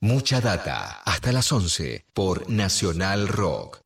Mucha data, hasta las 11 por Nacional Rock.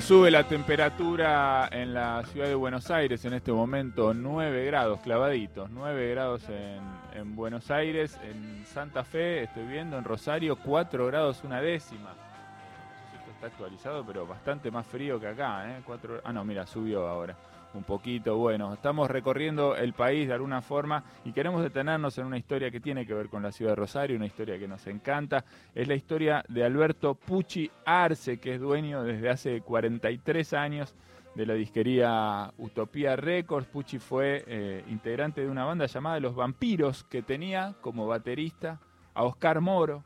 Sube la temperatura en la ciudad de Buenos Aires en este momento 9 grados clavaditos, 9 grados en, en Buenos Aires, en Santa Fe estoy viendo, en Rosario 4 grados una décima. Esto está actualizado, pero bastante más frío que acá, ¿eh? Cuatro- ah, no, mira, subió ahora un poquito. Bueno, estamos recorriendo el país de alguna forma y queremos detenernos en una historia que tiene que ver con la ciudad de Rosario, una historia que nos encanta. Es la historia de Alberto Pucci Arce, que es dueño desde hace 43 años de la disquería Utopía Records. Pucci fue eh, integrante de una banda llamada Los Vampiros, que tenía como baterista a Oscar Moro.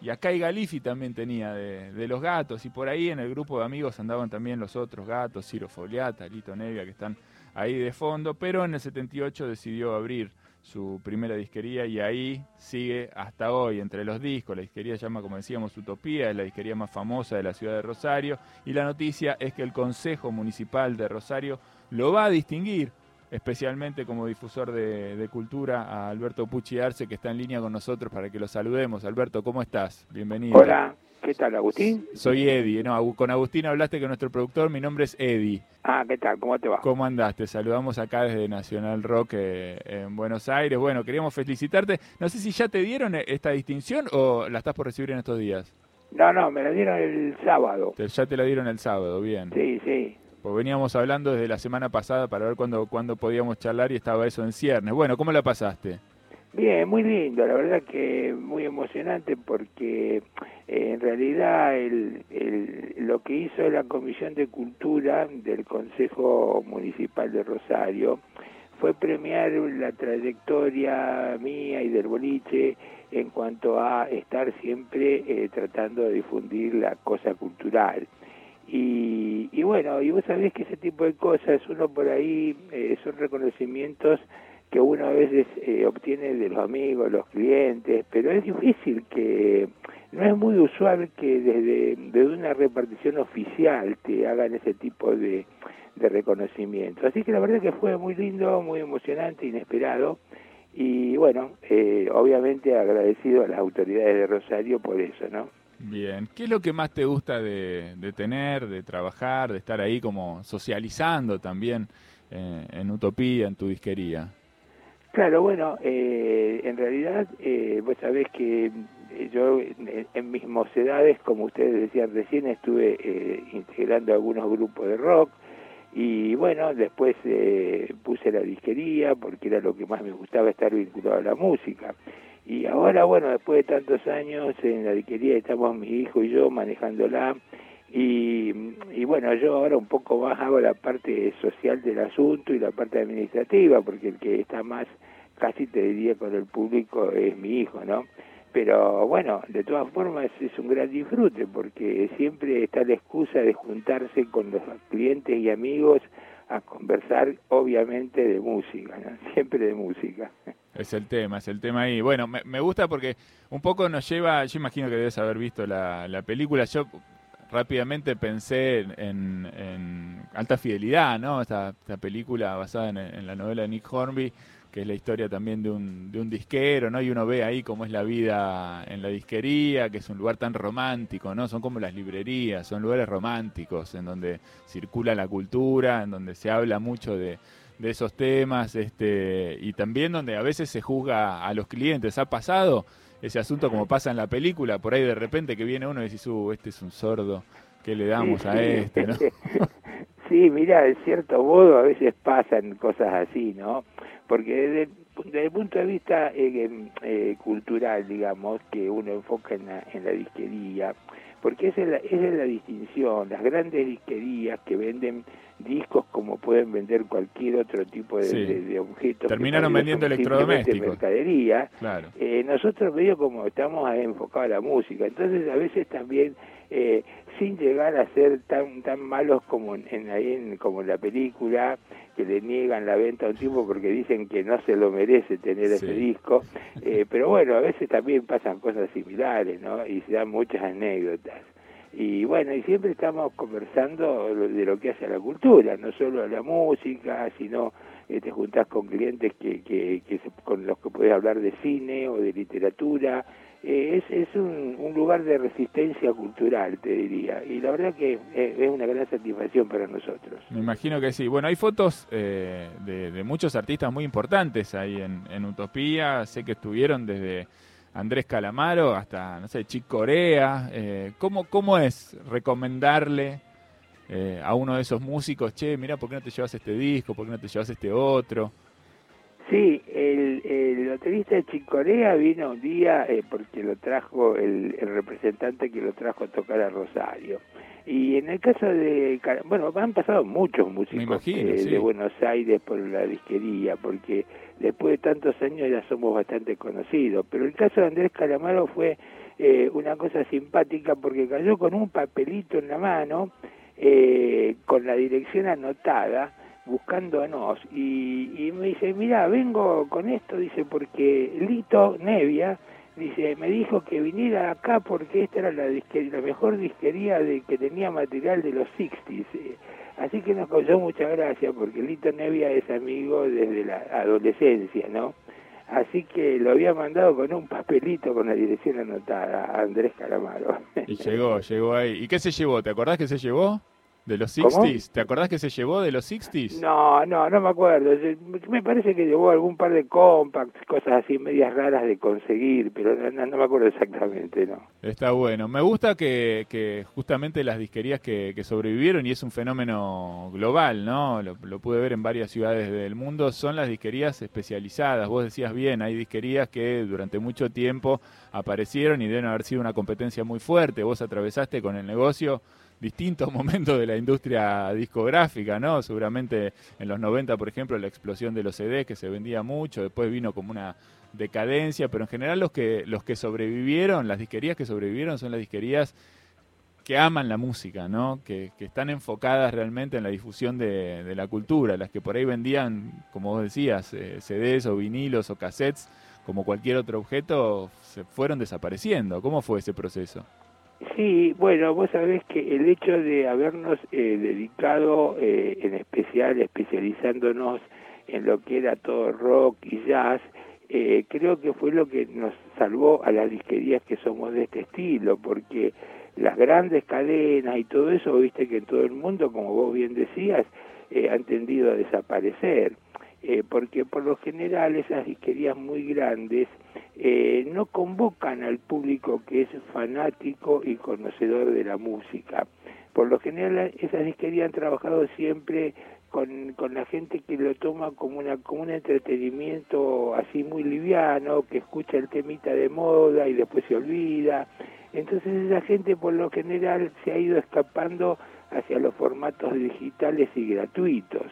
Y a Kai Galifi también tenía de, de los gatos. Y por ahí en el grupo de amigos andaban también los otros gatos, Ciro Foliata, Lito Nevia, que están ahí de fondo. Pero en el 78 decidió abrir su primera disquería y ahí sigue hasta hoy entre los discos. La disquería se llama, como decíamos, Utopía, es la disquería más famosa de la ciudad de Rosario. Y la noticia es que el Consejo Municipal de Rosario lo va a distinguir especialmente como difusor de, de cultura a Alberto Pucci Arce, que está en línea con nosotros para que lo saludemos. Alberto, ¿cómo estás? Bienvenido. Hola, ¿qué tal Agustín? Soy Eddie. No, con Agustín hablaste con nuestro productor. Mi nombre es Eddie. Ah, ¿qué tal? ¿Cómo te va? ¿Cómo andás? Te saludamos acá desde Nacional Rock eh, en Buenos Aires. Bueno, queríamos felicitarte. No sé si ya te dieron eh, esta distinción o la estás por recibir en estos días. No, no, me la dieron el sábado. Te- ya te la dieron el sábado, bien. Sí, sí. Pues veníamos hablando desde la semana pasada para ver cuándo, cuándo podíamos charlar y estaba eso en ciernes. Bueno, ¿cómo la pasaste? Bien, muy lindo, la verdad que muy emocionante porque eh, en realidad el, el- lo que hizo la Comisión de Cultura del Consejo Municipal de Rosario fue premiar la trayectoria mía y del boliche en cuanto a estar siempre eh, tratando de difundir la cosa cultural. Y, y bueno, y vos sabés que ese tipo de cosas, uno por ahí eh, son reconocimientos que uno a veces eh, obtiene de los amigos, los clientes, pero es difícil que, no es muy usual que desde, desde una repartición oficial te hagan ese tipo de, de reconocimiento. Así que la verdad que fue muy lindo, muy emocionante, inesperado. Y bueno, eh, obviamente agradecido a las autoridades de Rosario por eso, ¿no? Bien. ¿Qué es lo que más te gusta de, tener, de trabajar, de estar ahí como socializando también eh, en Utopía, en tu disquería? Claro, bueno, eh, en realidad eh, vos sabés que eh, yo en, en mis mocedades, como ustedes decían recién, estuve eh, integrando algunos grupos de rock y bueno, después eh, puse la disquería porque era lo que más me gustaba estar vinculado a la música. Y ahora, bueno, después de tantos años en la disquería estamos mi hijo y yo manejándola y, y bueno, yo ahora un poco más hago la parte social del asunto y la parte administrativa, porque el que está más, casi te diría, con el público es mi hijo, ¿no? Pero bueno, de todas formas es un gran disfrute, porque siempre está la excusa de juntarse con los clientes y amigos a conversar, obviamente, de música, ¿no? Siempre de música. Es el tema, es el tema ahí. Bueno, me, gusta porque un poco nos lleva, yo imagino que debes haber visto la, la película, yo rápidamente pensé en, en Alta Fidelidad, ¿no? Esta, esta película basada en, en la novela de Nick Hornby, que es la historia también de un, de un disquero, ¿no? Y uno ve ahí cómo es la vida en la disquería, que es un lugar tan romántico, ¿no? Son como las librerías, son lugares románticos en donde circula la cultura, en donde se habla mucho de, de esos temas, este, y también donde a veces se juzga a los clientes. ¿Ha pasado ese asunto como pasa en la película? Por ahí de repente que viene uno y dice, uh, este es un sordo, ¿qué le damos a este? ¿no? Sí, mira, de cierto modo a veces pasan cosas así, ¿no? Porque de- desde el punto de vista eh, eh, cultural, digamos, que uno enfoca en la, en la disquería, porque esa es, la, esa es la distinción, las grandes disquerías que venden discos como pueden vender cualquier otro tipo de, Sí. de- de objetos. Terminaron vendiendo electrodomésticos. mercadería. Claro. Eh, nosotros medio como estamos enfocados a la música, entonces a veces también eh, sin llegar a ser tan tan malos como en, en- como en la película que le niegan la venta a un tipo porque dicen que no se lo merece tener Sí. ese disco, eh, pero bueno a veces también pasan cosas similares, ¿no? Y se dan muchas anécdotas. Y bueno, y siempre estamos conversando de lo que hace a la cultura, no solo a la música, sino eh, te juntás con clientes que, que, que se- con los que puedes hablar de cine o de literatura. Eh, es es un, un lugar de resistencia cultural, te diría. Y la verdad que es una gran satisfacción para nosotros. Me imagino que sí. Bueno, hay fotos eh, de, de muchos artistas muy importantes ahí en, en Utopía. Sé que estuvieron desde Andrés Calamaro hasta, no sé, Chick Corea. Eh, ¿cómo, ¿Cómo es recomendarle eh, a uno de esos músicos, che, mira, ¿por qué no te llevas este disco? ¿Por qué no te llevas este otro? Sí, el, el baterista de Chicorea vino un día eh, porque lo trajo el, el representante que lo trajo a tocar a Rosario. Y en el caso de, bueno, han pasado muchos músicos imagino, eh, sí. de Buenos Aires por la disquería, porque después de tantos años ya somos bastante conocidos. Pero el caso de Andrés Calamaro fue eh, una cosa simpática porque cayó con un papelito en la mano, eh, con la dirección anotada, buscándonos y, y me dice, mira, vengo con esto, dice, porque Lito Nevia, dice, me dijo que viniera acá porque esta era la, la mejor disquería de que tenía material de los 60s. eh. Así que nos causó mucha gracia porque Lito Nevia es amigo desde la adolescencia, ¿no? Así que lo había mandado con un papelito con la dirección anotada a Andrés Calamaro. Y llegó, llegó ahí. ¿Y qué se llevó? ¿Te acordás que se llevó? ¿De los ¿Cómo? 60s? ¿Te acordás que se llevó de los 60s? No, no, no me acuerdo. Me parece que llevó algún par de compacts, cosas así medias raras de conseguir, pero no, no- no me acuerdo exactamente, ¿no? Está bueno. Me gusta que, que justamente las disquerías que, que sobrevivieron, y es un fenómeno global, ¿no? Lo, lo pude ver en varias ciudades del mundo, son las disquerías especializadas. Vos decías bien, hay disquerías que durante mucho tiempo aparecieron y deben haber sido una competencia muy fuerte. Vos atravesaste con el negocio distintos momentos de la industria discográfica, ¿no? Seguramente en los 90, por ejemplo, la explosión de los CDs que se vendía mucho, después vino como una decadencia, pero en general los que los que sobrevivieron, las disquerías que sobrevivieron son las disquerías que aman la música, ¿no? Que, que están enfocadas realmente en la difusión de, de la cultura, las que por ahí vendían, como vos decías, eh, CDs o vinilos o cassettes, como cualquier otro objeto, se fueron desapareciendo. ¿Cómo fue ese proceso? Sí, bueno, vos sabés que el hecho de habernos eh, dedicado eh, en especial, especializándonos en lo que era todo rock y jazz, eh, creo que fue lo que nos salvó a las disquerías que somos de este estilo, porque las grandes cadenas y todo eso, viste que en todo el mundo, como vos bien decías, eh, han tendido a desaparecer, eh, porque por lo general esas disquerías muy grandes eh, no convocan al público que es fanático y conocedor de la música. Por lo general esas disquerías han trabajado siempre con, con la gente que lo toma como, una, como un entretenimiento así muy liviano, que escucha el temita de moda y después se olvida. Entonces esa gente por lo general se ha ido escapando hacia los formatos digitales y gratuitos.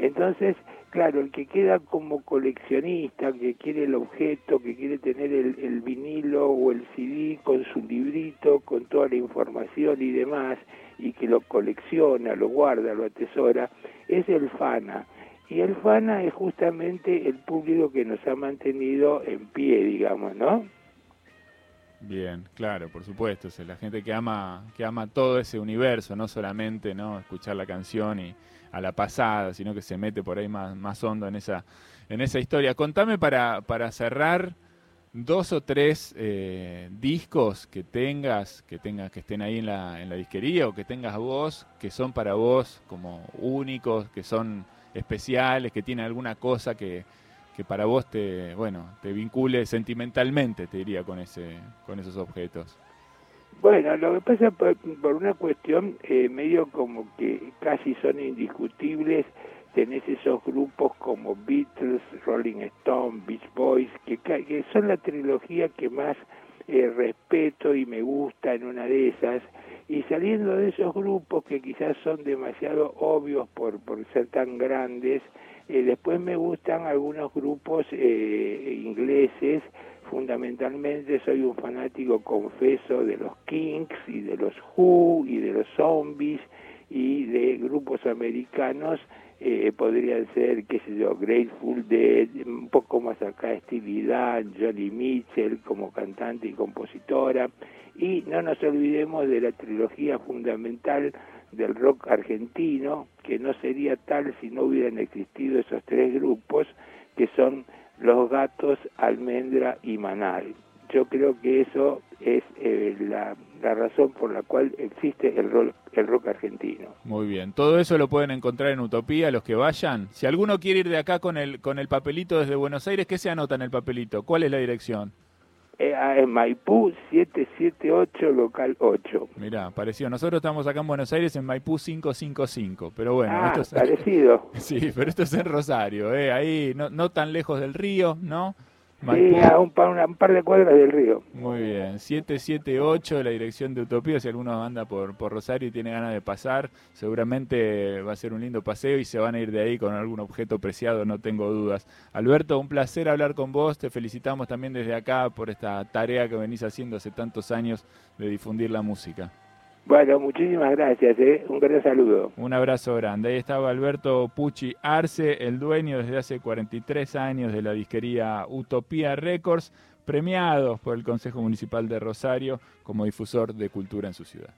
Entonces, claro, el que queda como coleccionista, que quiere el objeto, que quiere tener el, vinilo o el CD con su librito, con toda la información y demás, y que lo colecciona, lo guarda, lo atesora, es el FANA. Y el FANA es justamente el público que nos ha mantenido en pie, digamos, ¿no? Bien, claro, por supuesto, es la gente que ama que ama todo ese universo, no solamente no escuchar la canción y a la pasada, sino que se mete por ahí más, más hondo en esa en esa historia. Contame para para cerrar dos o tres eh, discos que tengas, que tengas que estén ahí en la en la disquería o que tengas vos que son para vos como únicos, que son especiales, que tienen alguna cosa que que para vos te, bueno, te vincule sentimentalmente, te diría, con ese, con esos objetos. Bueno, lo que pasa por, una cuestión eh, medio como que casi son indiscutibles, tenés esos grupos como Beatles, Rolling Stone, Beach Boys, que, que son la trilogía que más eh, respeto y me gusta en una de esas, y saliendo de esos grupos que quizás son demasiado obvios por, por ser tan grandes, eh, después me gustan algunos grupos eh, ingleses, fundamentalmente soy un fanático confeso de los Kings y de los Who y de los Zombies y de grupos americanos. Eh, podrían ser, qué sé yo, Grateful Dead, un poco más acá Stevie Dunn, Johnny Mitchell como cantante y compositora, y no nos olvidemos de la trilogía fundamental del rock argentino, que no sería tal si no hubieran existido esos tres grupos, que son Los Gatos, Almendra y Manal. Yo creo que eso es eh, la, razón por la cual existe el rock, el rock argentino. Muy bien, todo eso lo pueden encontrar en Utopía, los que vayan. Si alguno quiere ir de acá con el, con el papelito desde Buenos Aires, ¿qué se anota en el papelito? ¿Cuál es la dirección? En Maipú 778, local 8. Mirá, parecido. Nosotros estamos acá en Buenos Aires en Maipú 555, pero bueno. Ah, esto es... parecido. Sí, pero esto es en Rosario, ¿eh? ahí no, no tan lejos del río, ¿no? Sí, a un par, un par de cuadras del río. Muy bien, 778, la dirección de Utopía, si alguno anda por, por Rosario y tiene ganas de pasar, seguramente va a ser un lindo paseo y se van a ir de ahí con algún objeto preciado, no tengo dudas. Alberto, un placer hablar con vos, te felicitamos también desde acá por esta tarea que venís haciendo hace tantos años de difundir la música. Bueno, muchísimas gracias, ¿eh? un gran saludo. Un abrazo grande. Ahí estaba Alberto Pucci Arce, el dueño desde hace 43 años de la disquería Utopía Records, premiados por el Consejo Municipal de Rosario como difusor de cultura en su ciudad.